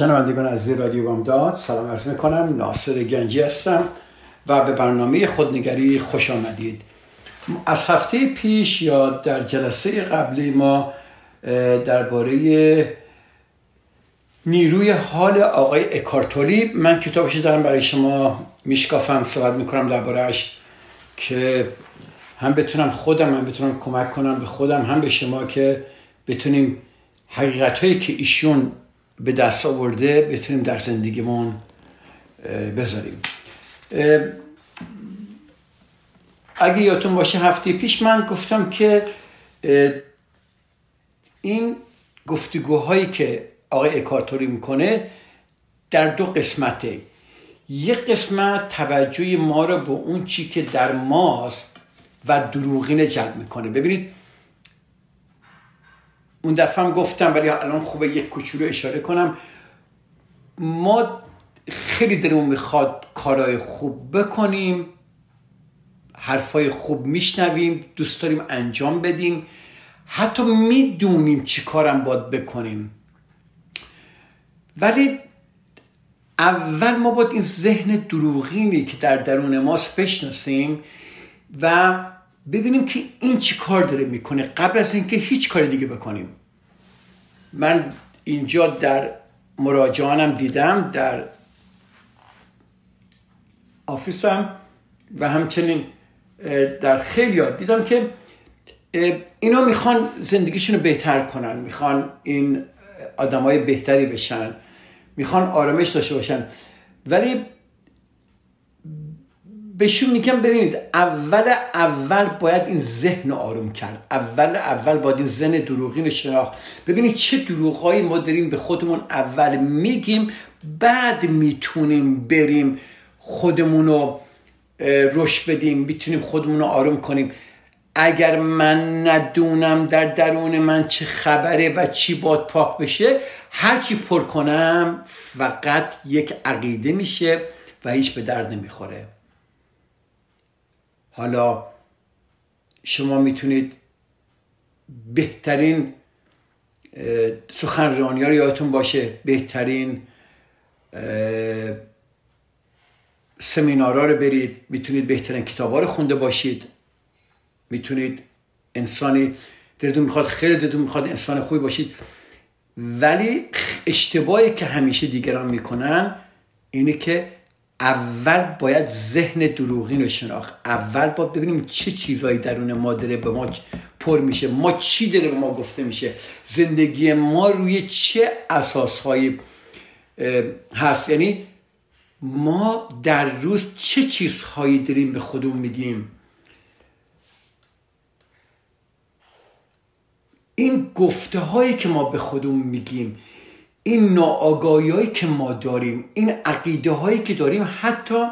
شنوندگان از رادیو بامداد سلام عرض می‌کنم. ناصر گنجی هستم و به برنامه خودنگری خوش آمدید. از هفته پیش یا در جلسه قبلی ما درباره نیروی حال آقای اکارتولی من کتابش دارم برای شما میشکافم صحبت می‌کنم دربارهش که هم بتونم خودم هم بتونم کمک کنم به خودم هم به شما که بتونیم حقیقت هایی که ایشون به دست آورده بتونیم در زندگیمون بذاریم. اگه یادتون باشه هفته پیش من گفتم که این گفتگوهایی که آقای اکارتوری می‌کنه در دو قسمته. یک قسمت توجه ما رو به اون چی که در ماست و دروغین جلب می‌کنه. ببینید اون دفعه هم گفتم ولی الان خوبه یک کوچولو اشاره کنم. ما خیلی دلمون می‌خواد کارهای خوب بکنیم حرفای خوب میشنویم دوست داریم انجام بدیم. حتی می‌دونیم چی کارم باید بکنیم. ولی اول ما باید این ذهن دروغینی که در درون ماست بشناسیم و ببینیم که این چی کار داره می‌کنه. قبل از اینکه هیچ کار دیگه بکنیم. من اینجا در مراجعانم دیدم در آفیسم و همچنین در خیلی دیدم که اینا می‌خوان زندگیشون رو بهتر کنن. می‌خوان این آدمای بهتری بشن. می‌خوان آرامش داشته باشن. ولی بهشون میگم ببینید اول اول باید این ذهن آروم کرد. اول اول باید این ذهن دروغین شناخت. ببینید چه دروغهایی ما داریم به خودمون اول میگیم بعد می‌تونیم بریم خودمون رو رشد بدیم می‌تونیم خودمون رو آروم کنیم. اگر من ندونم در درون من چه خبره و چی باد پاک بشه هرچی پر کنم فقط یک عقیده میشه و هیچ به درد نمی‌خوره. حالا شما می‌تونید بهترین سخنرانی رو یادتون باشه بهترین سمینارا رو برید می‌تونید بهترین کتابا رو خونده باشید. می‌تونید انسانی دلتون می‌خواد خیلی دلتون می‌خواد انسان خوبی باشید. ولی اشتباهی که همیشه دیگران می‌کنن اینه که اول باید ذهن دروغین رو شناخت. اول باید ببینیم چه چیزهایی درون ما داره به ما پر میشه. ما چی داره به ما گفته میشه؟ زندگی ما روی چه اساسهایی هست؟ یعنی ما در روز چه چیزهایی داریم به خودمون میگیم؟ این گفته هایی که ما به خودمون میگیم این ناآگاهی هایی که ما داریم این عقیده هایی که داریم حتی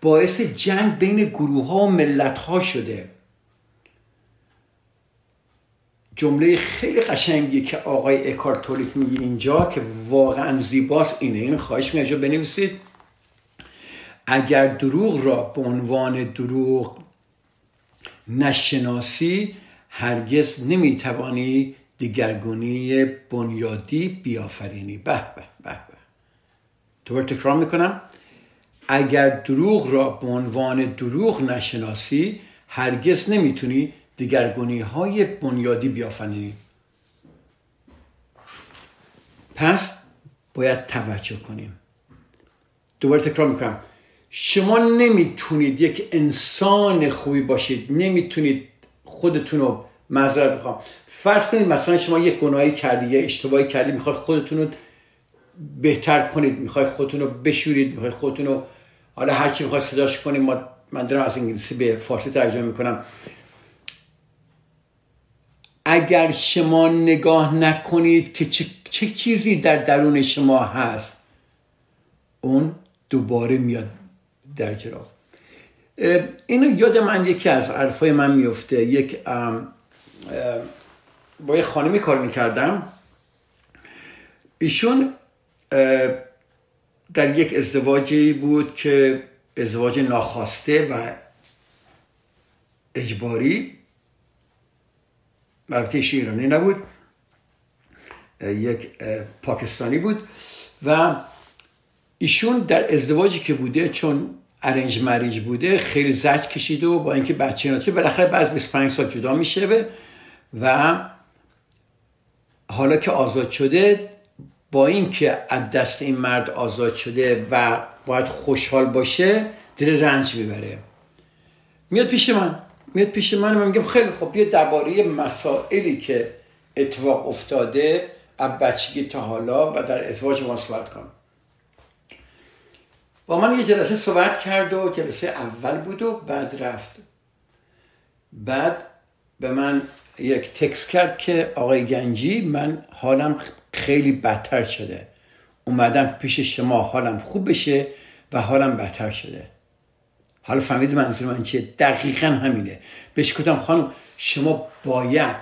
باعث جنگ بین گروه ها و ملت ها شده. جمله خیلی قشنگی که آقای اکارتولیک میگه اینجا که واقعا زیباست. اینه این خواهش می بنویسید. اگر دروغ را به عنوان دروغ نشناسی هرگز نمی‌توانی دیگرگونی بنیادی بیافرینی. به به به به. دوباره تکرار می‌کنم. اگر دروغ را به عنوان دروغ نشناسی هرگز نمی‌تونی دیگرگونی های بنیادی بیافرینی. پس باید توجه کنیم. دوباره تکرار می‌کنم. شما نمی‌تونید یک انسان خوبی باشید. نمی‌تونید خودتون رو معذرت بخوام فرض کنید مثلا شما یک گناهی کردی یه اشتباهی کردی می‌خواید خودتون رو بهتر کنید می‌خواید خودتون رو بشورید می‌خواید خودتون رو حالا هر چی می‌خواید صداش کنید ما من دارم از انگلیسی به فارسی ترجمه می‌کنم. اگر شما نگاه نکنید که چه, چه چیزی در درون شما هست اون دوباره میاد در جلو. اینو یاد من یکی از عرفای من میفته یک با یه خانمی کار می‌کردم. ایشون در یک ازدواجی بود که ازدواج ناخواسته و اجباری. البته ایرانی نبود. یک پاکستانی بود و ایشون در ازدواجی که بوده چون ارنج مریج بوده خیلی زج کشیده و با اینکه بچه ناچه بالاخره بعد 25 سال جدا میشه و حالا که آزاد شده با اینکه از دست این مرد آزاد شده و باید خوشحال باشه دل رنج می‌بره. میاد پیش من. میاد پیش من و میگم خیلی خب یه درباره مسائلی که اتفاق افتاده از بچگی تا حالا و در ازدواج ما صحبت کن با من یه جلسه صحبت کرد و جلسه اول بود و بعد رفت. بعد به من یک تکس کرد که آقای گنجی من حالم خیلی بدتر شده. اومدم پیش شما حالم خوب بشه و حالم بدتر شده. حالا فهمید منظور من چیه؟ دقیقا همینه. بهش گفتم خانم شما باید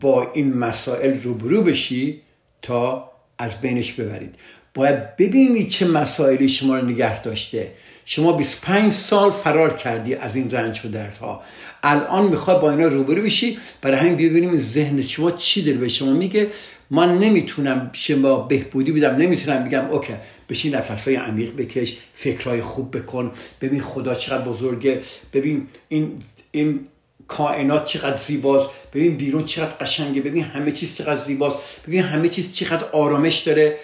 با این مسائل روبرو بشی تا از بینش ببرید. باید ببینید چه مسائلی شما رو نگه داشته. شما 25 سال فرار کردی از این رنج و دردها. الان می‌خواد با اینا روبرو بشی. برای همین ببینیم ذهن شما چی داره به شما میگه. من نمی‌تونم شما بهبودی بدم نمی‌تونم بگم اوکی بشین نفسهای عمیق بکش فکرهای خوب بکن. ببین خدا چقدر بزرگه. ببین این این کائنات چقدر زیباست. ببین بیرون چقدر قشنگه. ببین همه چیز چقدر زیباست. ببین همه چیز چقدر آرامش داره.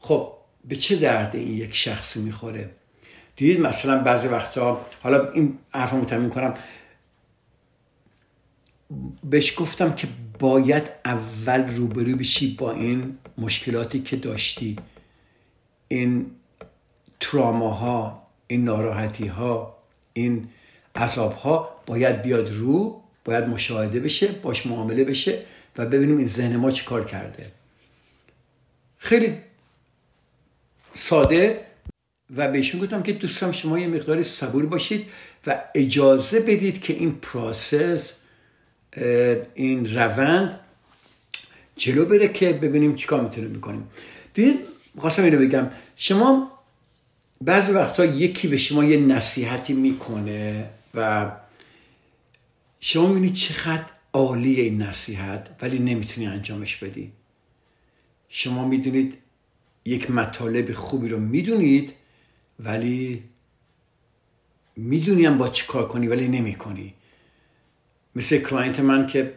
خب به چه درد این یک شخصی می‌خوره؟ دیدید مثلا بعضی وقتا حالا این حرف رو کنم. بهش گفتم که باید اول روبرو بشی با این مشکلاتی که داشتی. این تراماها این ناراحتی ها این عذاب ها باید بیاد رو باید مشاهده بشه باش معامله بشه و ببینیم این ذهن ما چی کار کرده. خیلی ساده و بهشون گفتم که دوستم شما یه مقداری صبور باشید و اجازه بدید که این پراسس این روند جلو بره که ببینیم چیکار می‌تونیم می‌کنیم دید خواستم اینو بگم. شما بعضی وقتا یکی به شما یه نصیحتی می‌کنه و شما می‌بینید چقدر عالی این نصیحت ولی نمی‌تونی انجامش بدی. شما می‌دونید یک مطالب خوبی رو می‌دونید ولی می‌دونیم با چی کار کنی ولی نمی کنی مثل client من که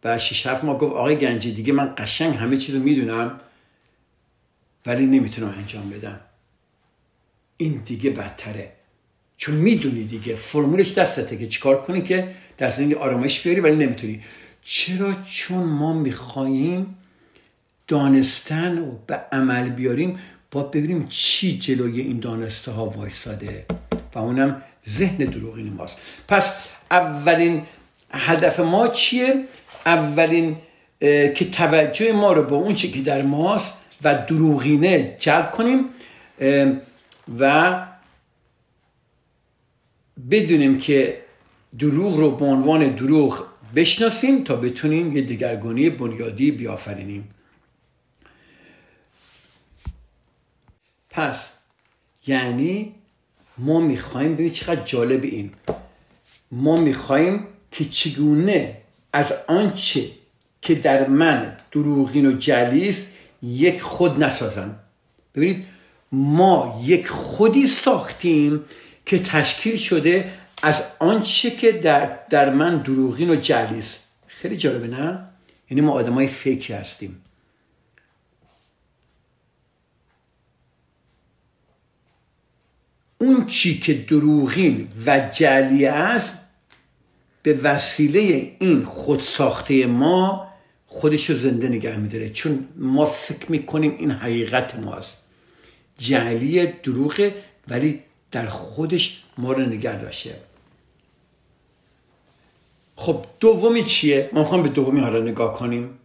بعد شیش هفت ماه گفت آقای گنجی دیگه من قشنگ همه چیز رو می‌دونم ولی نمی‌تونم انجام بدم. این دیگه بدتره. چون می‌دونی دیگه فرمولش دستته که چیکار کنی که در زندگی آرامش بیاری ولی نمی‌تونی. چرا؟ چون ما می‌خواهیم دانستن و به عمل بیاریم باید ببینیم چی جلوی این دانسته ها وایساده و اونم ذهن دروغین ماست. پس اولین هدف ما چیه؟ اولین که توجه ما رو به اون چی که در ماست و دروغینه جلب کنیم و بدونیم که دروغ رو به عنوان دروغ بشناسیم تا بتونیم یه دگرگونی بنیادی بیافرینیم. پس یعنی ما می‌خوایم ببینید چقدر جالب این. ما می‌خوایم که چگونه از آنچه که در من دروغین و جلیست یک خود نسازم. ببینید ما یک خودی ساختیم که تشکیل شده از آنچه که در, در من دروغین و جلیست خیلی جالبه نه؟ یعنی ما آدمای فکر هستیم. اون چی که دروغین و جلی است به وسیله این خودساخته ما خودش رو زنده نگه میداره. چون ما فکر می‌کنیم این حقیقت ماست جلی دروغه ولی در خودش ما رو نگه داشته. خب دومی چیه؟ ما می‌خوام به دومی حالا نگاه کنیم.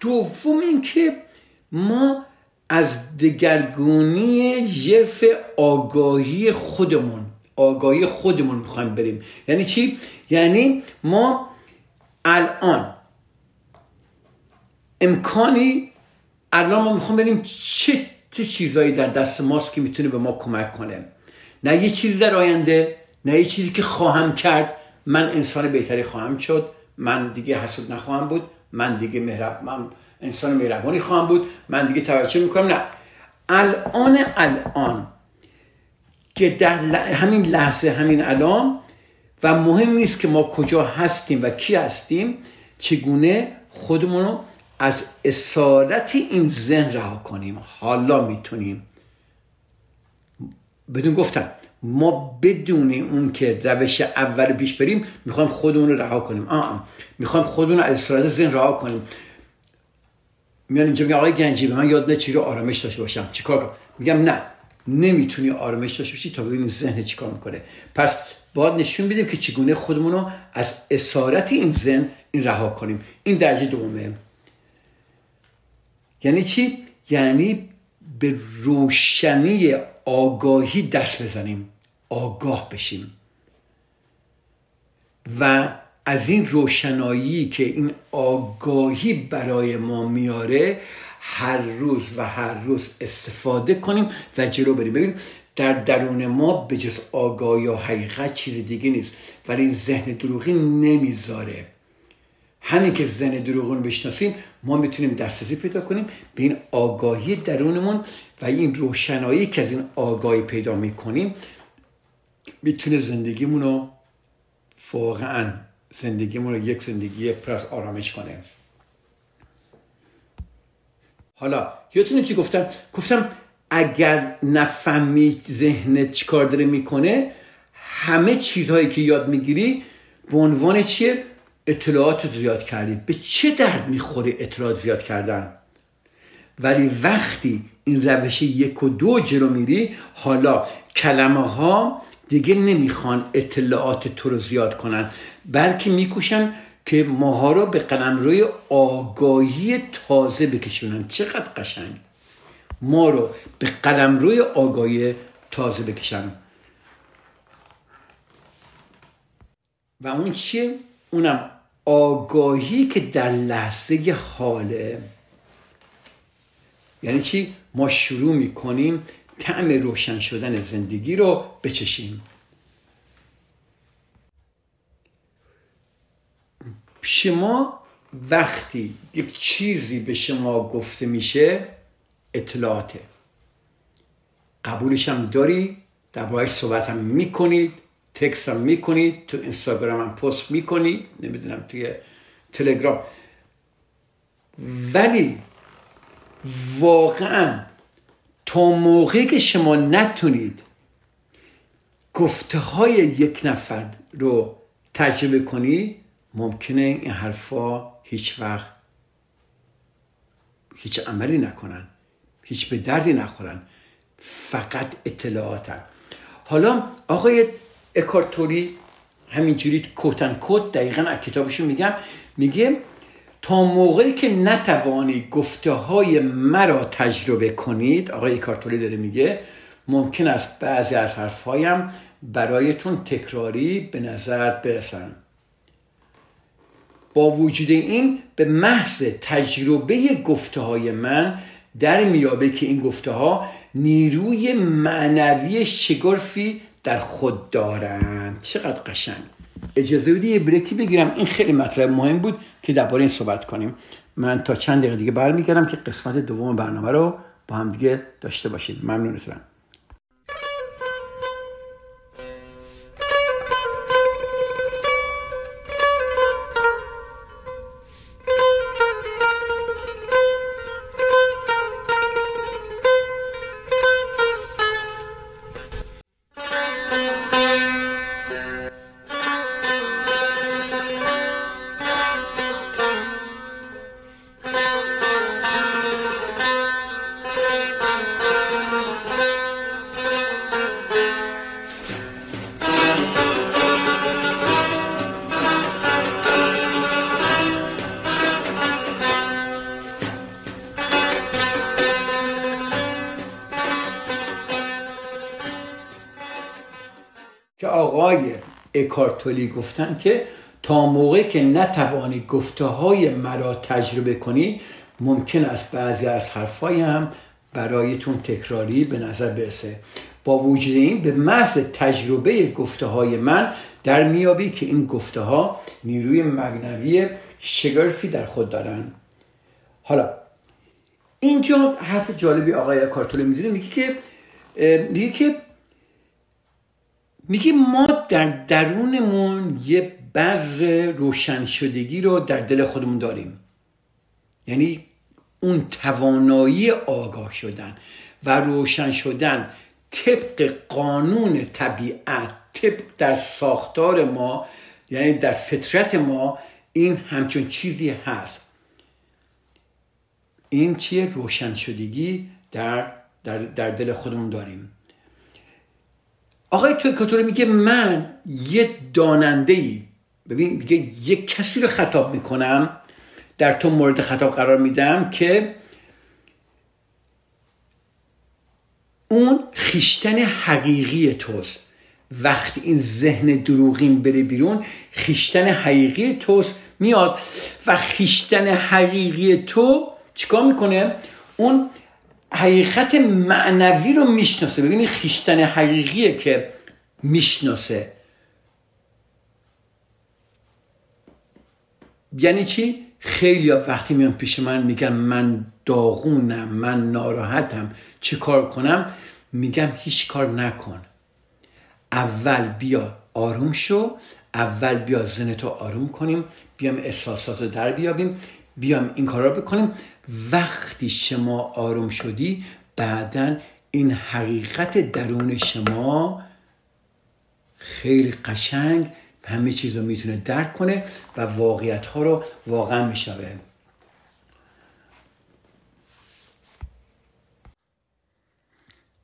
دوم اینکه ما از دگرگونی ژرف آگاهی خودمون آگاهی خودمون می‌خوایم بریم. یعنی چی؟ یعنی ما الان امکانی الان ما می‌خوام بریم چه چه چیزایی در دست ماست که می‌تونه به ما کمک کنه. نه یه چیزی در آینده نه یه چیزی که خواهم کرد. من انسان بهتری خواهم شد. من دیگه حسود نخواهم بود. من دیگه مهرب من انسان مهربانی خواهم بود. من دیگه توجه می‌کنم. نه. الان الان که در همین لحظه همین الان و مهم نیست که ما کجا هستیم و کی هستیم چگونه خودمون رو از اسارت این ذهن رها کنیم. حالا می‌تونیم. بدون گفتم ما بدون اون که روش اول پیش بریم می‌خوایم خودمون رو رها کنیم. آه. می‌خوایم خودمون رو از اسارت ذهن رها کنیم. میان اینجا میگه آقای گنجی به من یاد نه چی رو آرامش داشته باشم. چیکار کنم؟ میگم نه. نمی‌تونی آرامش داشته باشی تا ببینی ذهن چیکار می‌کنه. پس باید نشون بدیم که چگونه خودمون رو از اسارت این ذهن این رها کنیم. این درجه دومه. یعنی چی؟ یعنی به روشنی آگاهی دست بزنیم. آگاه بشیم. و از این روشنایی که این آگاهی برای ما میاره هر روز و هر روز استفاده کنیم و جلو بریم. ببین در درون ما به جز آگاهی و حقیقت چیز دیگه نیست ولی این ذهن دروغی نمی‌ذاره. همین که ذهن دروغون بشناسیم ما می‌تونیم دسترسی پیدا کنیم به این آگاهی درونمون و این روشنایی که از این آگاهی پیدا می‌کنیم می‌تونه زندگیمون رو واقعا زندگیمون رو یک زندگی پرس آرامش کنه. حالا یادتونه چی گفتم؟ گفتم اگر نفهمید ذهنت چیکار داره می‌کنه همه چیزهایی که یاد می‌گیری به عنوان چیه؟ اطلاعات زیاد کردید به چه درد می‌خوره اطلاعات زیاد کردن؟ ولی وقتی این روش یک و دو جلو میری حالا کلمه ها دیگه نمی‌خوان اطلاعات تو رو زیاد کنن بلکه میکوشن که ماها رو به قلم روی آگاهی تازه بکشونن چقدر قشنگ ما رو به قلم روی آگاهی تازه بکشن و اون چیه؟ اونم آگاهی که در لحظه حاله یعنی چی؟ ما شروع می‌کنیم طعم روشن شدن زندگی رو بچشیم. شما وقتی یک چیزی به شما گفته میشه اطلاعاته. قبولش هم داری در صحبت هم می‌کنید تکس هم می‌کنید تو اینستاگرام هم پست می‌کنید نمی‌دونم توی تلگرام. ولی واقعا تا موقعی که شما نتونید گفته های یک نفر رو تجربه کنید ممکنه این حرفا هیچ وقت هیچ عملی نکنن هیچ به دردی نخورن فقط اطلاعاتن. حالا آقای اکارتوری همینجوری کوتن کوت دقیقا از کتابشون میگم میگه تا موقعی که نتوانی گفته های مرا تجربه کنید آقای اکارتوری داره میگه ممکن است بعضی از حرفهایم برایتون تکراری به نظر برسن. با وجود این به محض تجربه گفته های من در میابه که این گفته ها نیروی معنوی شگرفی در خود دارند. چقدر قشنگ. اجازه بدید یه بریکی بگیرم. این خیلی مطلب مهم بود که درباره این صحبت کنیم. من تا چند دقیقه دیگه برمیگردم که قسمت دوم برنامه رو با هم دیگه داشته باشید ممنونتونم. اکارتولی گفتن که تا موقعی که نتوانی گفته های مرا تجربه کنی ممکن است بعضی از حرفای هم برایتون تکراری به نظر برسه. با وجود این به محض تجربه گفته های من در میابی که این گفته ها نیروی مگنوی شگرفی در خود دارن. حالا اینجا حرف جالبی آقای کارتوله می‌دونه میگه که میگه که میگه ما در درونمون یه بذر روشن شدگی رو در دل خودمون داریم. یعنی اون توانایی آگاه شدن و روشن شدن طبق قانون طبیعت طبق در ساختار ما یعنی در فطرت ما این همچون چیزی هست. این چیه؟ روشن شدگی در, در, در دل خودمون داریم. آقای توی میگه من یه داننده ای ببین میگه یک کسی رو خطاب می‌کنم در تو مورد خطاب قرار میدم که اون خیشتن حقیقی توست. وقتی این ذهن دروغین بره بیرون خیشتن حقیقی توست. میاد و خیشتن حقیقی تو چیکار می‌کنه؟ اون حقیقت معنوی رو می‌شناسه. ببینید خیشتن حقیقیه که می‌شناسه. یعنی چی؟ خیلی وقتی میان پیش من میگن من داغونم من ناراحتم چه کار کنم؟ میگم هیچ کار نکن. اول بیا آروم شو اول بیا زنتو آروم کنیم بیام احساسات رو در بیابیم بیام این کار رو بکنیم. وقتی شما آروم شدی بعدا این حقیقت درون شما خیلی قشنگ همه چیز رو می‌تونه درک کنه و واقعیت ها رو واقعا میشنوه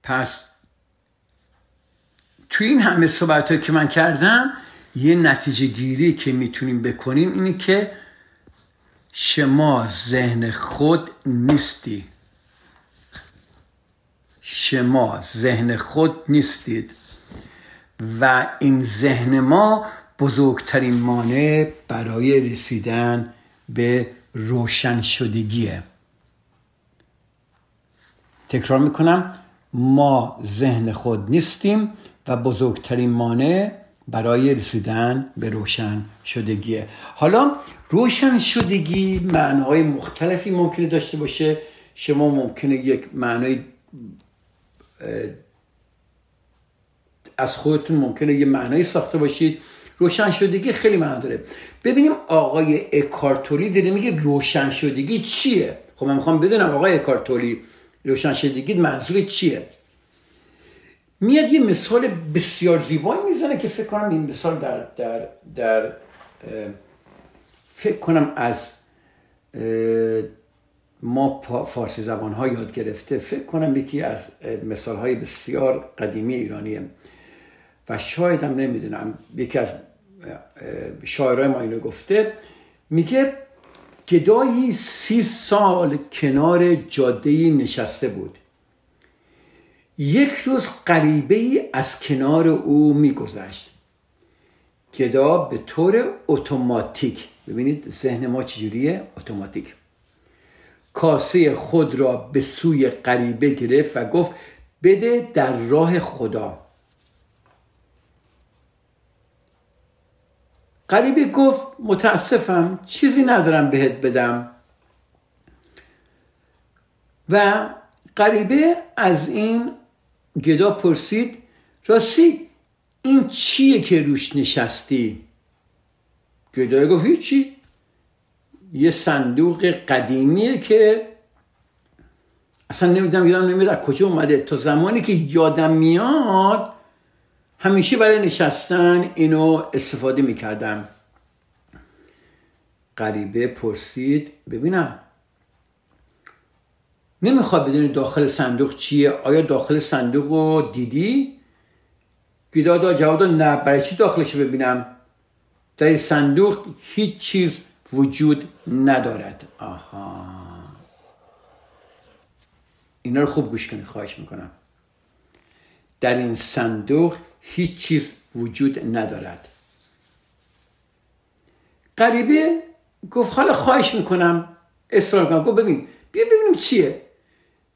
پس توی این همه صحبت که من کردم یه نتیجه گیری که می‌تونیم بکنیم اینی که شما ذهن خود نیستی. شما ذهن خود نیستید. و این ذهن ما بزرگترین مانع برای رسیدن به روشن شدگیه. تکرار می‌کنم ما ذهن خود نیستیم و بزرگترین مانع برای رسیدن به روشن شدگیه. حالا روشن شدگی معنای مختلفی ممکنه داشته باشه. شما ممکنه یک معنای از خودتون ممکنه یه معنایی ساخته باشید. روشن شدگی خیلی معنا داره. ببینیم آقای اکارتولی داره میگه روشن شدگی چیه؟ خب من می‌خوام بدونم آقای اکارتولی روشن شدگی منظور چیه؟ میاد یه مثال بسیار زیبایی می‌زنه که فکر کنم این مثال در در در فکر کنم از ما فارسی زبان ها یاد گرفته. فکر کنم یکی از مثال های بسیار قدیمی ایرانیه. و شاید هم نمی‌دونم یکی از شاعرای ما اینو گفته. میگه گدایی سی سال کنار جاده نشسته بود. یک روز غریبه ای از کنار او میگذشت. گدا به طور اتوماتیک ببینید ذهن ما چجوریه؟ اتوماتیک. کاسه خود را به سوی غریبه گرفت و گفت بده در راه خدا. غریبه گفت متاسفم چیزی ندارم بهت بدم. و غریبه از این گدا پرسید راستی این چیه که روش نشستی؟ گدا گفت هیچی. یه صندوق قدیمیه که اصلا نمی‌دونم یادم نمیاد کجا اومده. تا زمانی که یادم میاد همیشه برای نشستن اینو استفاده می‌کردم. غریبه پرسید ببینم نمی‌خواد بدونی داخل صندوق چیه. آیا داخل صندوق رو دیدی؟ گیدادا جواب داد نه. برای چی داخلش ببینم؟ در این صندوق هیچ چیز وجود ندارد. آها. اینا رو خوب گوش کنی. خواهش می‌کنم. در این صندوق هیچ چیز وجود ندارد. غریبه گفت حالا خواهش می‌کنم. اصرار کنم گفت ببین بیا ببینیم چیه.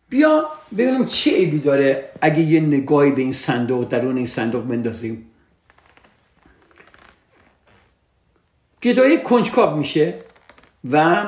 بیا ببینیم چه عیبی داره اگه یه نگاهی به این صندوق درون این صندوق بندازیم. گدایی کنجکاو میشه و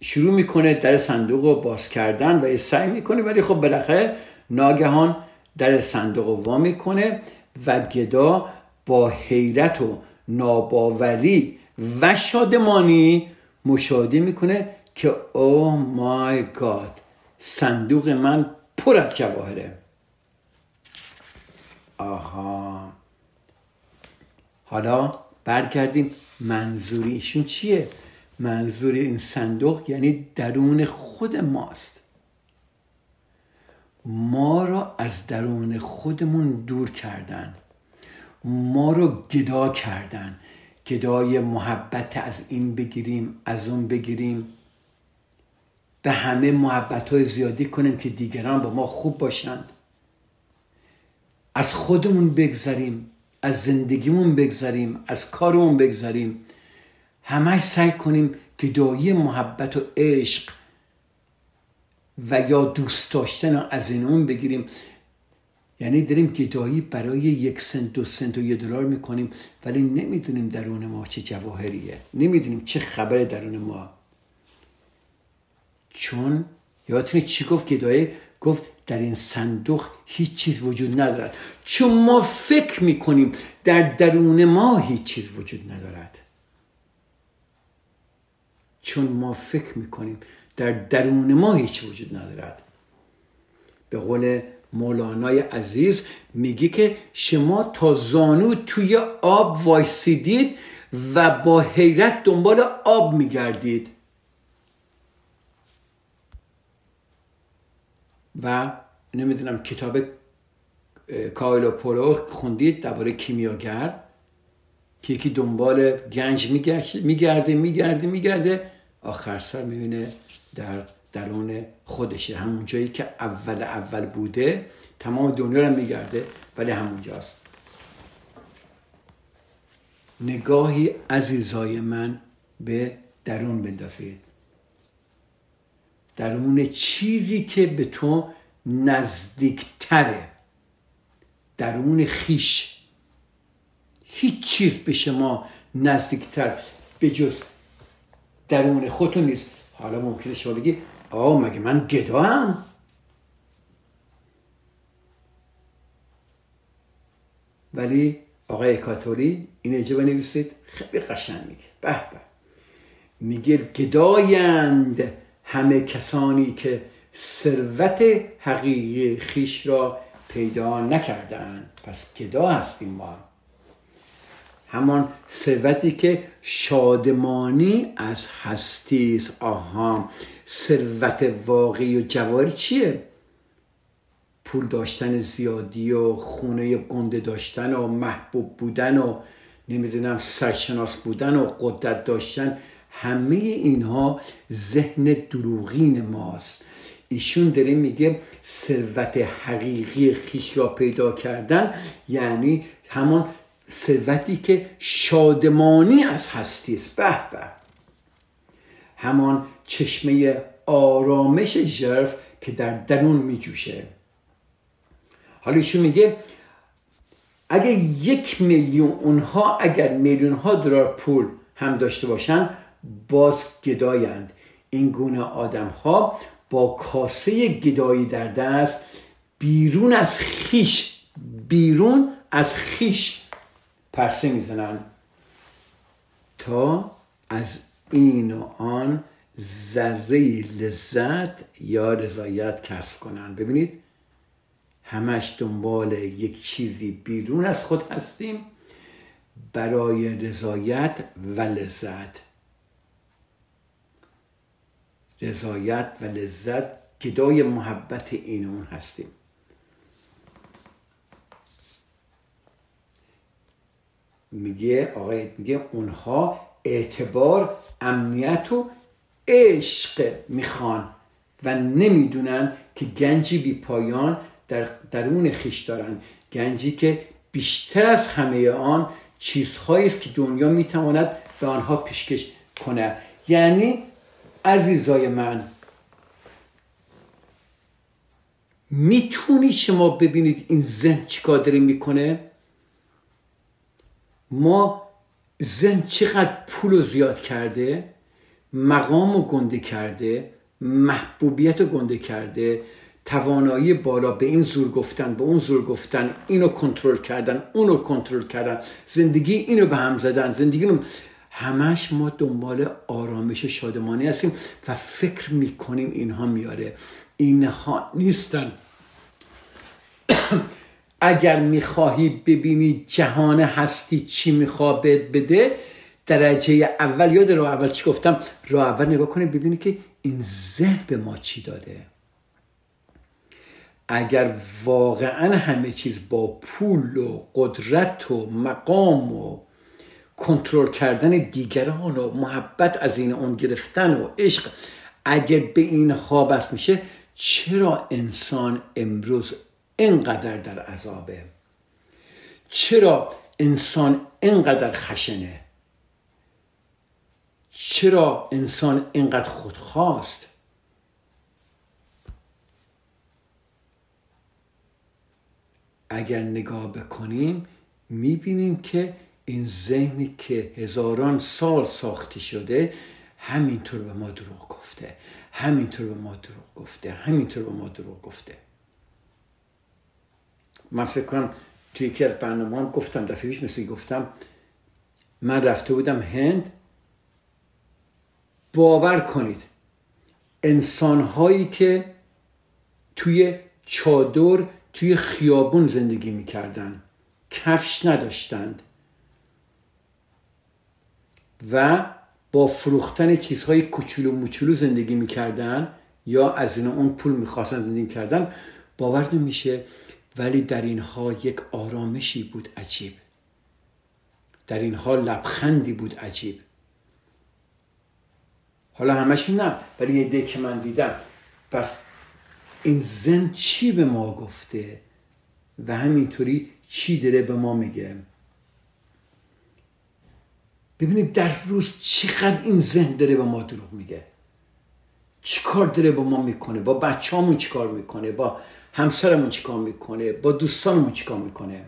شروع می‌کنه در صندوق رو باز کردن و سعی می‌کنه ولی خب بالاخره ناگهان در صندوق رو وا می‌کنه و گدا با حیرت و ناباوری و شادمانی مشاهده می‌کنه که او مای گاد صندوق من پر از جواهره. آها. حالا برگردیم. منظور ایشون چیه؟ منظور این صندوق یعنی درون خود ماست. ما را از درون خودمون دور کردن. ما رو گدا کردن. گدای محبت از این بگیریم از اون بگیریم. به همه محبت های زیادی کنیم که دیگران با ما خوب باشند. از خودمون بگذاریم از زندگیمون بگذاریم از کارمون بگذاریم همه سعی کنیم گدایی محبت و عشق و یا دوست داشتن از این اون بگیریم. یعنی داریم گدایی برای یک سنت دو سنت و یه دلار می‌کنیم ولی نمی‌دونیم درون ما چه جواهریه. نمی‌دونیم چه خبر درون ما. چون یادتونه چی گفت گدایی؟ گفت در این صندوق هیچ چیز وجود ندارد. چون ما فکر می‌کنیم در درون ما هیچ چیز وجود ندارد. چون ما فکر می‌کنیم در درون ما هیچ وجود ندارد. به قول مولانای عزیز میگه که شما تا زانو توی آب وایسیدید و با حیرت دنبال آب میگردید. و نمی‌دونم کتاب کایلو پولو خوندید درباره کیمیاگر که یکی دنبال گنج میگرده میگرده میگرده آخر سر می‌بینه در درون خودشه. همون جایی که اول اول بوده تمام دنیا رو میگرده ولی همونجاست نگاهی عزیزای من به درون بندازید. درون چیزی که به تو نزدیکتره. درون خیش. هیچ چیز به شما نزدیکتر به جز درون خودتون نیست. حالا ممکنه شما بگی آه مگه من گدا هم ولی آقای کاتولی این اینجا بنویسید خیلی قشنگ میگه. به به. میگه گدایند همه کسانی که ثروت حقیقی خیش را پیدا نکردن پس گدا هستیم ما. همان ثروتی که شادمانی از هستی است. آها. ثروت واقعی و جواری چیه؟ پول داشتن زیادی و خونه گنده داشتن و محبوب بودن و نمی‌دونم سرشناس بودن و قدرت داشتن. همه اینها ذهن دروغین ماست. ایشون داره میگه ثروت حقیقی خیش را پیدا کردن یعنی همون ثروتی که شادمانی از هستی است. به به. همان چشمه آرامش ژرف که در درون میجوشه. حالا ایشون میگه اگه یک میلیون اونها اگر میلیون ها دلار پول هم داشته باشن باز گدایند. این گونه آدم ها با کاسه گدایی در دست بیرون از خیش بیرون از خیش پرسه می‌زنن تا از این و آن ذره لذت یا رضایت کسب کنن ببینید همش دنبال یک چیزی بیرون از خود هستیم. برای رضایت و لذت. رضایت و لذت گدای محبت این اون هستیم. میگه آقای میگه اونها اعتبار امنیت و عشق می‌خوان و نمی‌دونن که گنجی بی پایان در درون خیش دارن. گنجی که بیشتر از همه آن چیزهایی است که دنیا می‌تواند به آنها پیشکش کنه. یعنی عزیزای من می‌تونی شما ببینید این ذهن چیکار داره می‌کنه؟ ما ذهن چقدر پول رو زیاد کرده مقام رو گنده کرده محبوبیت رو گنده کرده توانایی بالا به این زور گفتن به اون زور گفتن اینو کنترل کردن اونو کنترل کردن زندگی اینو به هم زدن زندگی رو همش ما دنبال آرامش شادمانی هستیم و فکر می‌کنیم اینها میاره اینها نیستن. اگر می‌خواهی ببینی جهان هستی چی می‌خواه بده درجه اول یاد رو اول چی گفتم؟ رو اول نگاه کنی ببینی که این ذهن به ما چی داده. اگر واقعا همه چیز با پول و قدرت و مقام و کنترل کردن دیگران و محبت از این اون گرفتن و عشق اگر به این خواب میشه چرا انسان امروز اینقدر در عذابه؟ چرا انسان اینقدر خشنه؟ چرا انسان اینقدر خودخواست؟ اگر نگاه بکنیم می‌بینیم که این ذهنی که هزاران سال ساخته شده همینطور به ما دروغ گفته. همینطور به ما دروغ گفته. همینطور به ما دروغ گفته. من فکر کنم توی یکی از برنامه هم گفتم دفعه پیش مثل گفتم من رفته بودم هند. باور کنید انسان هایی که توی چادر توی خیابون زندگی می‌کردن کفش نداشتند. و با فروختن چیزهای کوچولو موچولو زندگی می‌کردن یا از این اون پول می‌خواستن زندگی کردن باور نمیشه ولی در اینها یک آرامشی بود عجیب. در اینها لبخندی بود عجیب. حالا همش نه ولی یه ده که من دیدم. پس این زن چی به ما گفته؟ و همینطوری چی داره به ما میگه؟ ببینید در روز چقدر این ذهن داره به ما دروغ میگه. چی کار داره با ما می‌کنه؟ با بچه چی کار می‌کنه؟ با همسرمون چیکار می‌کنه؟ با دوستانمون چیکار می‌کنه؟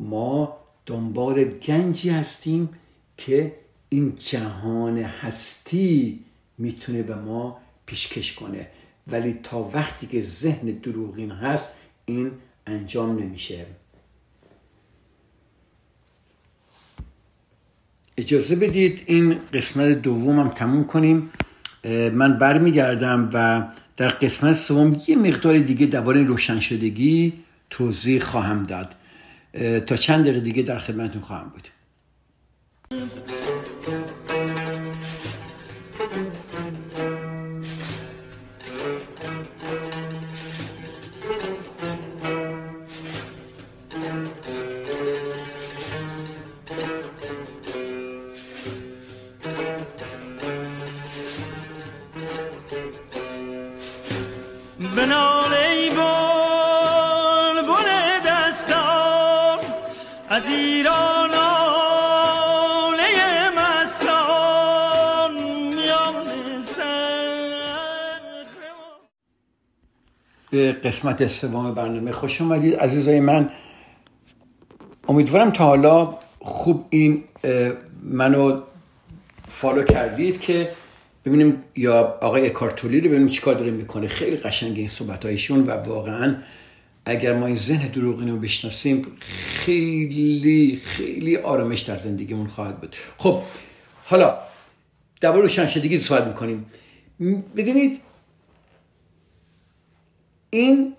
ما دنبال گنجی هستیم که این جهان هستی می‌تونه به ما پیشکش کنه. ولی تا وقتی که ذهن دروغین هست این انجام نمیشه. اجازه بدید این قسمت دومم تموم کنیم. من برمیگردم و در قسمت سوم یه مقدار دیگه درباره روشن شدگی توضیح خواهم داد. تا چند دقیقه دیگه در خدمتتون خواهم بود. قسمت سوم برنامه خوش اومدید. عزیزای من امیدوارم تا حالا خوب این منو فالو کردید که ببینیم یا آقای اکارتولی رو ببینیم چیکار داره می‌کنه. خیلی قشنگ این صحبت هایشون و واقعا اگر ما این ذهن دروغین رو بشناسیم خیلی خیلی آرامش در زندگیمون خواهد بود. خب حالا درباره روشنشدگی صحبت می‌کنیم. ببینید این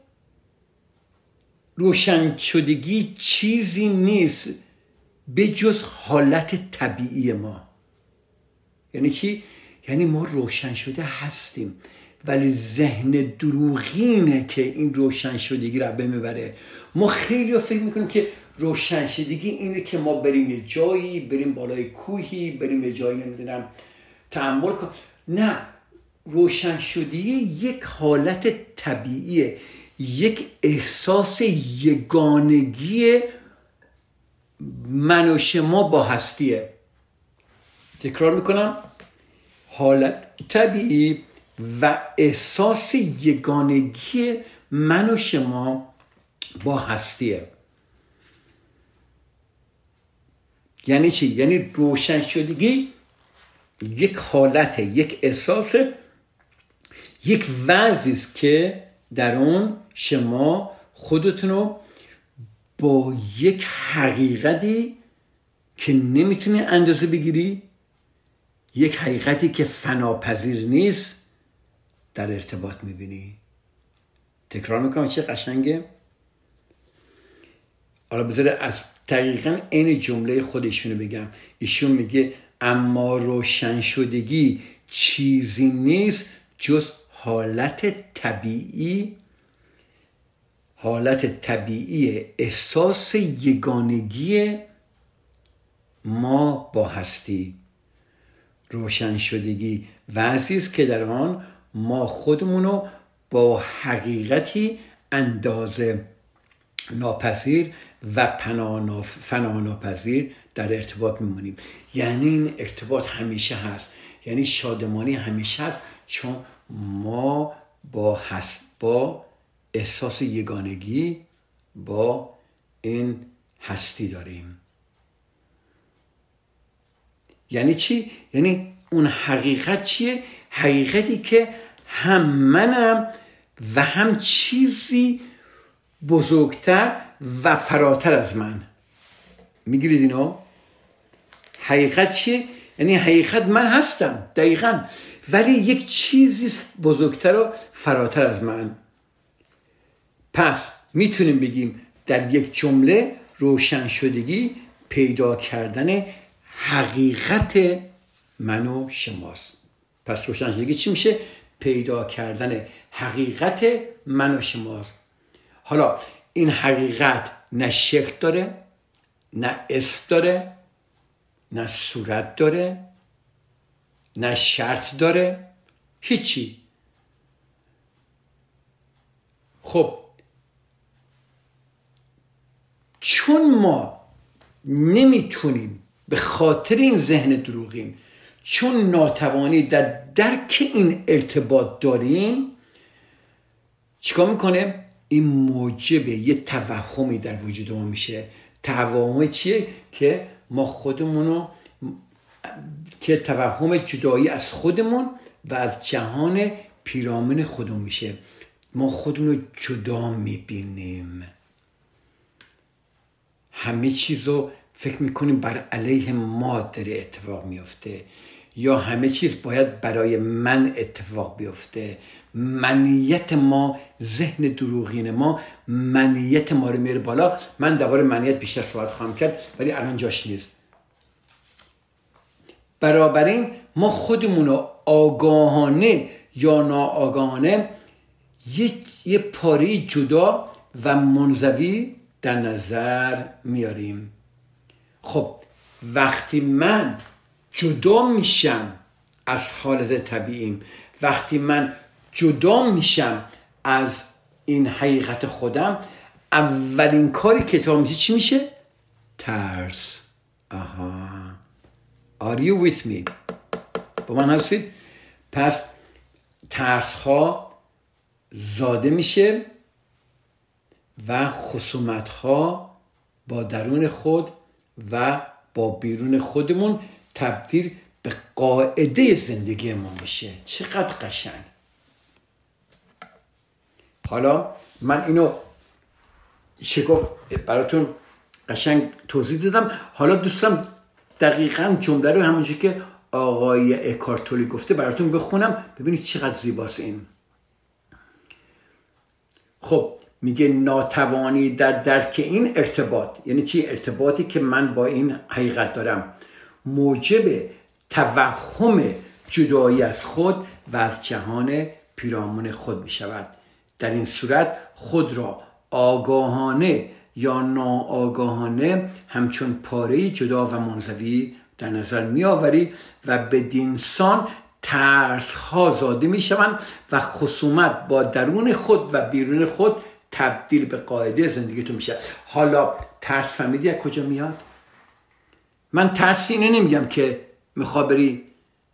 روشن شدگی چیزی نیست به جز حالت طبیعی ما. یعنی چی؟ یعنی ما روشن شده هستیم ولی ذهن دروغینه که این روشن شدگی را بمیبره ما خیلی فکر می‌کنیم که روشن شدگی اینه که ما بریم یه جایی بریم بالای کوهی بریم یه جایی نمی‌دونم تحمل کن. نه روشن شدگی یک حالت طبیعیه یک احساس یگانگی من و شما با هستیه. تکرار می‌کنم. حالت طبیعی و احساس یگانگی من و شما با هستیه. یعنی چی؟ یعنی روشن شدگی یک حالت یک احساس یک وضعی است که در اون شما خودتون رو با یک حقیقتی که نمی‌تونی اندازه بگیری یک حقیقتی که فناپذیر نیست در ارتباط می‌بینی. تکرار می‌کنم چه قشنگه. حالا بذاره از دقیقا این جمله خودشونو بگم. ایشون میگه اما روشن شدگی چیزی نیست جز حالت طبیعی حالت طبیعی احساس یگانگی ما با هستی. روشن شدگی. وضعی است که در آن ما خودمونو با حقیقتی اندازه ناپذیر و فنا ناپذیر در ارتباط میمونیم. یعنی این ارتباط همیشه هست. یعنی شادمانی همیشه هست. چون ما با هست با احساس یگانگی با این هستی داریم یعنی چی؟ یعنی اون حقیقت چیه؟ حقیقتی که هم منم و هم چیزی بزرگتر و فراتر از من می‌گیرید اینو؟ حقیقت چیه؟ یعنی حقیقت من هستم دقیقا ولی یک چیزی بزرگتر و فراتر از من. پس می‌تونیم بگیم در یک جمله روشن شدگی پیدا کردن حقیقت من و شماست. پس روشن شدگی چی میشه؟ پیدا کردن حقیقت من و شماست. حالا این حقیقت نه شکل داره نه اسم داره نه صورت داره نه شرط داره هیچی. خب چون ما نمی‌تونیم به خاطر این ذهن دروغین چون ناتوانی در درک این ارتباط داریم چیکار می‌کنه؟ این موجب یه توهمی در وجود ما میشه. توهم چیه؟ که ما خودمونو که توهم جدایی از خودمون و از جهان پیرامون خودمون میشه. ما خودمون رو جدا می‌بینیم. همه چیز رو فکر می‌کنیم بر علیه ما داره اتفاق میفته یا همه چیز باید برای من اتفاق بیفته. منیت ما ذهن دروغین ما منیت ما رو میره بالا. من درباره منیت بیشتر صحبت خواهم کرد ولی الان جاش نیست. این ما خودمون رو آگاهانه یا ناآگاهانه یه, یه پاره جدا و منزوی در نظر میاریم. خب وقتی من جدا میشم از حالت طبیعیم وقتی من جدا میشم از این حقیقت خودم اولین کاری که تا چی میشه؟ ترس. آها. Are you with me? با من هستید؟ پس ترس ها زاده میشه و خصومت ها با درون خود و با بیرون خودمون تبدیل به قاعده زندگی ما میشه چقدر قشنگ حالا من اینو شکف براتون قشنگ توضیح دادم حالا دوستم دقیقا جمله رو همونجور که آقای اکارتولی گفته براتون بخونم ببینید چقدر زیباست این. خب میگه ناتوانی در درک این ارتباط یعنی چی؟ ارتباطی که من با این حقیقت دارم. موجب توهم جدایی از خود و از جهان پیرامون خود می شود در این صورت خود را آگاهانه یا ناآگاهانه همچون پاره جدا و منزوی در نظر می آوری و به دینسان ترس ها زاده می شوند و خصومت با درون خود و بیرون خود تبدیل به قاعده زندگیتون میشه. حالا ترس فهمیدی از کجا میاد؟ من ترسی اینه نمیگم که میخوا بری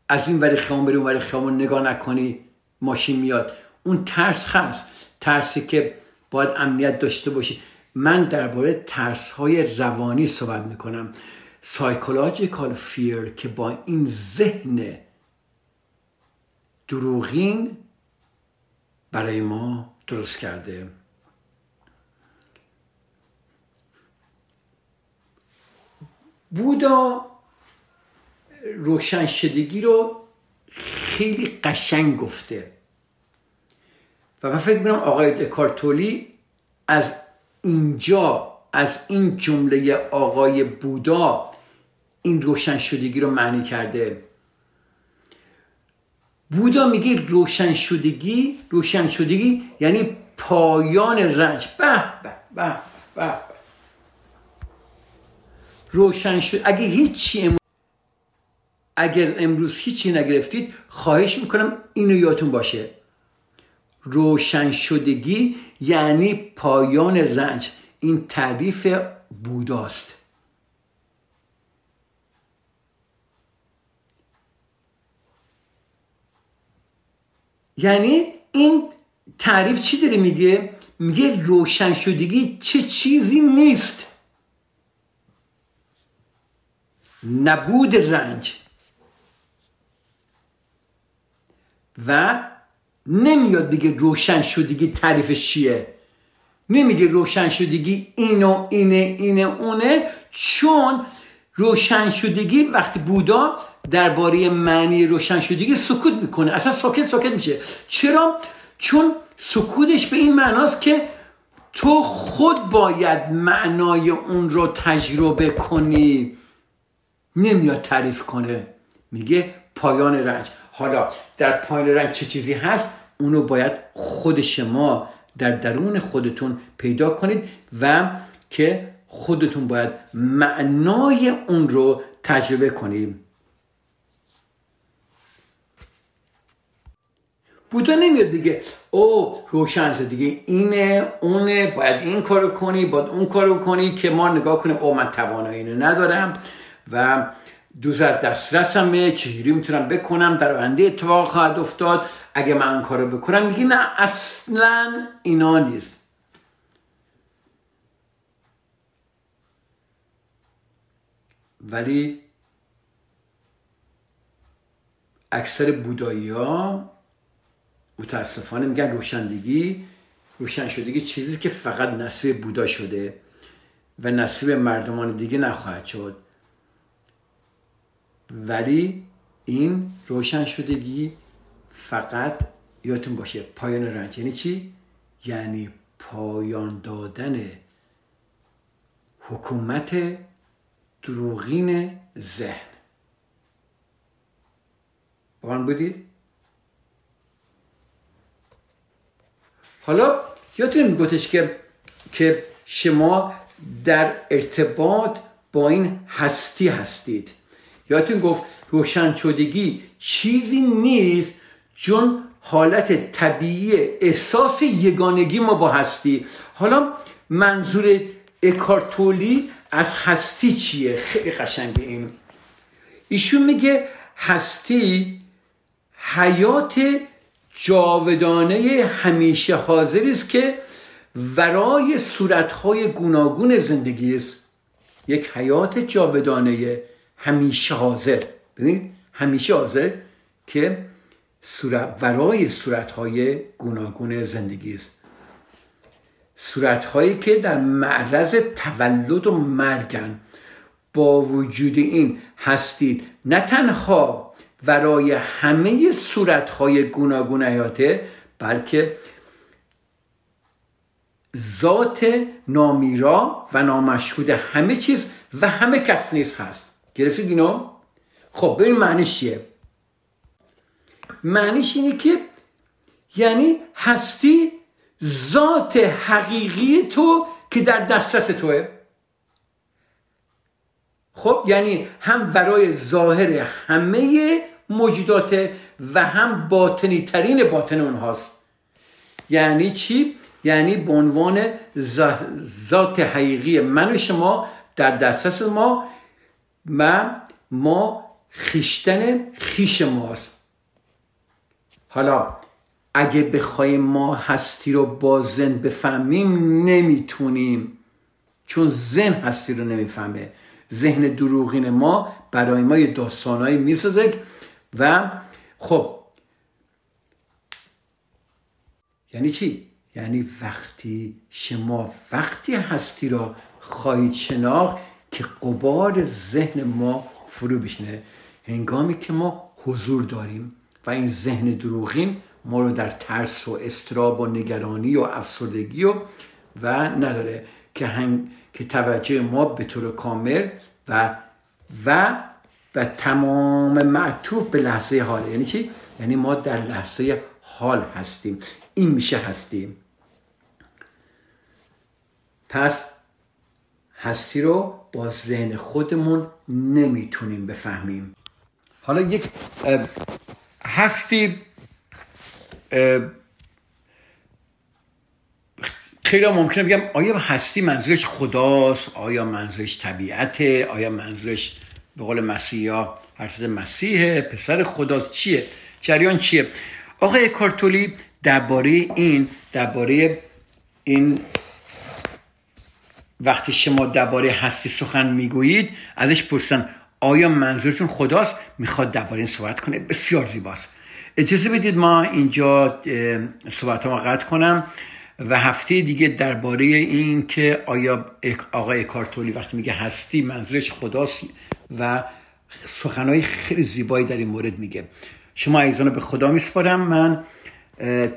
از این ور خیابون بری اون ور خیابون نگاه نکنی ماشین میاد. اون ترس هست. ترسی که باید امنیت داشته باشی. من درباره ترس های روانی صحبت می‌کنم. psychological fear که با این ذهن دروغین برای ما درست کرده. بودا روشن شدگی رو خیلی قشنگ گفته. و من فکر می‌کنم آقای دکارتولی از اینجا از این جمله آقای بودا این روشن شدگی رو معنی کرده. بودا میگه روشن شدگی روشن شدگی یعنی پایان رنج. به به به به روشن شد. اگه هیچی اگر امروز هیچی نگرفتید خواهش می‌کنم اینو یادتون باشه. روشن شدگی یعنی پایان رنج. این تعریف بوداست. یعنی این تعریف چی داره میگه؟ میگه روشن شدگی چه چیزی نیست. نبود رنج. و نمیاد بگه روشن شدگی تعریفش چیه؟ نمیگه روشن شدگی اینو اینه اینه اونه چون روشن شدگی وقتی بودا درباره معنی روشن شدگی سکوت می‌کنه. اصلا ساکت ساکت میشه. چرا؟ چون سکوتش به این معناست که تو خود باید معنای اون رو تجربه کنی. نمیاد تعریف کنه. میگه پایان رنج. حالا در پایان رنج چه چیزی هست اونو باید خود شما در درون خودتون پیدا کنید و که خودتون باید معنای اون رو تجربه کنید. بودا نمیاد دیگه. او روشن دیگه. اینه اونه باید این کارو کنی باید اون کارو کنی که ما نگاه کنیم او من توانایی اینو ندارم و دوز از دسترسمه چجوری می‌تونم بکنم؟ در آینده اتفاق خواهد افتاد. اگه من کارو بکنم میگه نه اصلا اینا نیست. ولی اکثر بودایی ها متاسفانه میگن روشندگی روشن شدگی چیزی که فقط نصیب بودا شده و نصیب مردمان دیگه نخواهد شد. ولی این روشن شدگی فقط یادتون باشه پایان رنج یعنی چی؟ یعنی پایان دادن حکومت دروغین ذهن با بودید؟ حالا یادتون میگفتش که که شما در ارتباط با این هستی هستید یادتون گفت روشن شدگی چیزی نیست چون حالت طبیعی احساس یگانگی ما با هستی. حالا منظور اکارتولی از هستی چیه؟ خیلی قشنگه این. ایشون میگه هستی حیات جاودانه همیشه حاضر است که ورای صورتهای گوناگون زندگی است. یک حیات جاودانه. همیشه حاضر. ببینید همیشه حاضر که صورت ورای صورتهای گوناگون زندگی است. صورتهایی که در معرض تولد و مرگن با وجود این هستید. نه تنها ورای همه صورتهای گوناگون حیاته بلکه ذات نامیرا و نامشهود همه چیز و همه کس نیست هست. گرفتید اینو خب ببین معنیش چیه؟ معنیش اینه که یعنی هستی ذات حقیقی تو که در دسترس توه. خب یعنی هم برای ظاهر همه موجودات و هم باطنی ترین باطن اونهاست. یعنی چی؟ یعنی به عنوان ذات حقیقی من و شما در دسترس ما و ما خیشتن خیش ماست. حالا اگه بخوایم ما هستی رو با زن بفهمیم نمی‌تونیم. چون زن هستی رو نمی‌فهمه. ذهن دروغین ما برای ما یه داستانهایی می‌سازه و خب یعنی چی؟ یعنی وقتی شما وقتی هستی را خواهید شناخت که قبار ذهن ما فرو بشنه هنگامی که ما حضور داریم و این ذهن دروغین ما رو در ترس و استراب و نگرانی و افسردگی و و نداره که, هنگ... که توجه ما به طور کامل و و و تمام معطوف به لحظه حاله. یعنی چی؟ یعنی ما در لحظه حال هستیم. این میشه هستیم. پس هستی رو با ذهن خودمون نمی‌تونیم بفهمیم. حالا یک هستی خیلی ممکنه بگم آیا هستی منظورش خداست؟ آیا منظورش طبیعته؟ آیا منظورش به قول مسیح ها هر مسیحه؟ پسر خداست چیه؟ جریان چیه؟ آقای کارتولی درباره این درباره این وقتی شما درباره هستی سخن می‌گویید ازش پرسن آیا منظورتون خداست؟ می‌خواد درباره این صحبت کنه. بسیار زیباست. اجازه بدید ما اینجا صحبت ما قطع کنم و هفته دیگه درباره این که آیا آقای کارتولی وقتی میگه هستی منظورش خداست و سخنهای خیلی زیبایی در این مورد میگه. شما ایزان به خدا میسپارم. من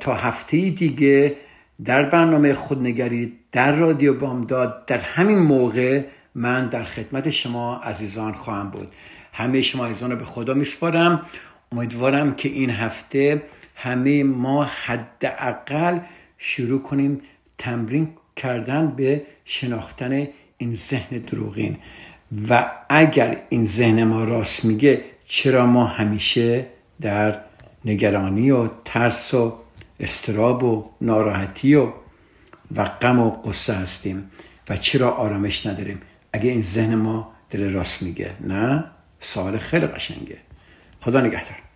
تا هفته دیگه در برنامه خودنگری در رادیو بامداد در همین موقع من در خدمت شما عزیزان خواهم بود. همه شما عزیزان رو به خدا میسپارم. امیدوارم که این هفته همه ما حداقل شروع کنیم تمرین کردن به شناختن این ذهن دروغین. و اگر این ذهن ما راست میگه چرا ما همیشه در نگرانی و ترس و استراب و ناراحتی و و غم و قصه هستیم و چرا آرامش نداریم؟ اگه این ذهن ما دل راست میگه نه؟ سوال خیلی قشنگه. خدا نگهدار.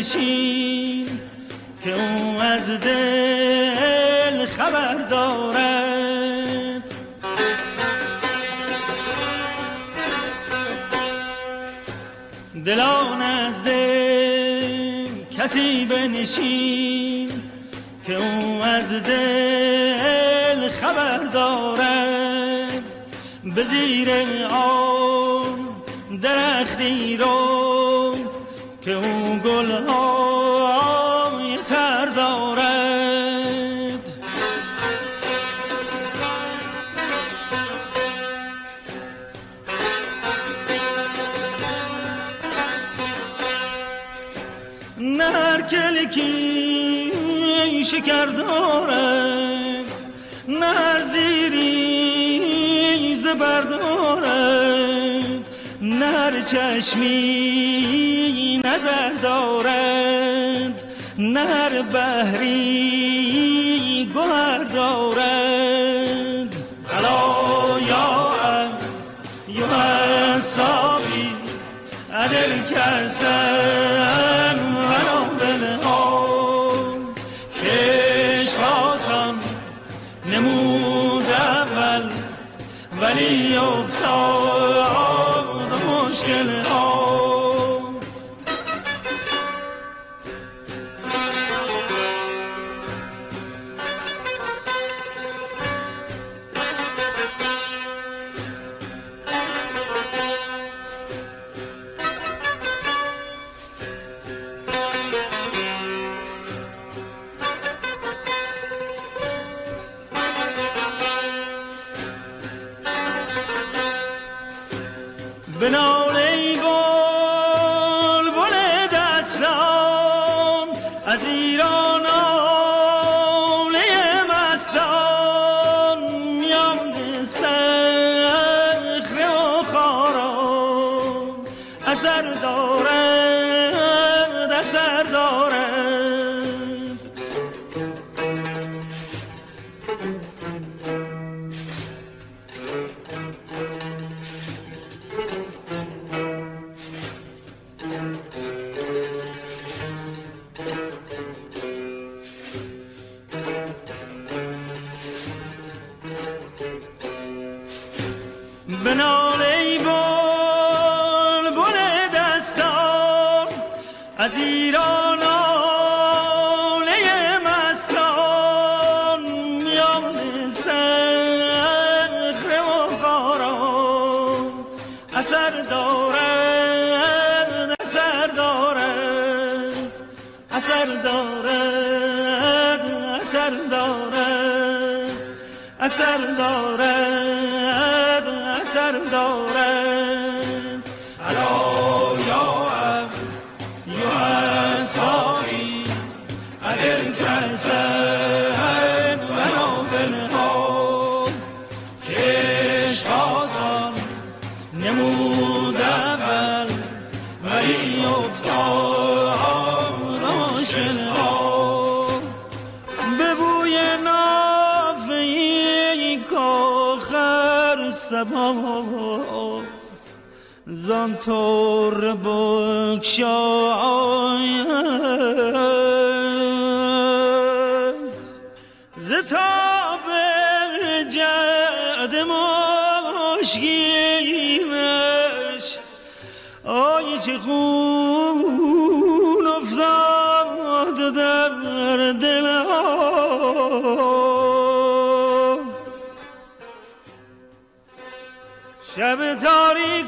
کسی چشمی نظر دارد نه هر بحری گوهر دارد. الا یا یا حسابی ادل کسم ولو دلها کش خواستم نمود اول ولی افتاد. زان بکشاید ز تاب جد مشگینش آی چه خون افتاد در دل شب تاریک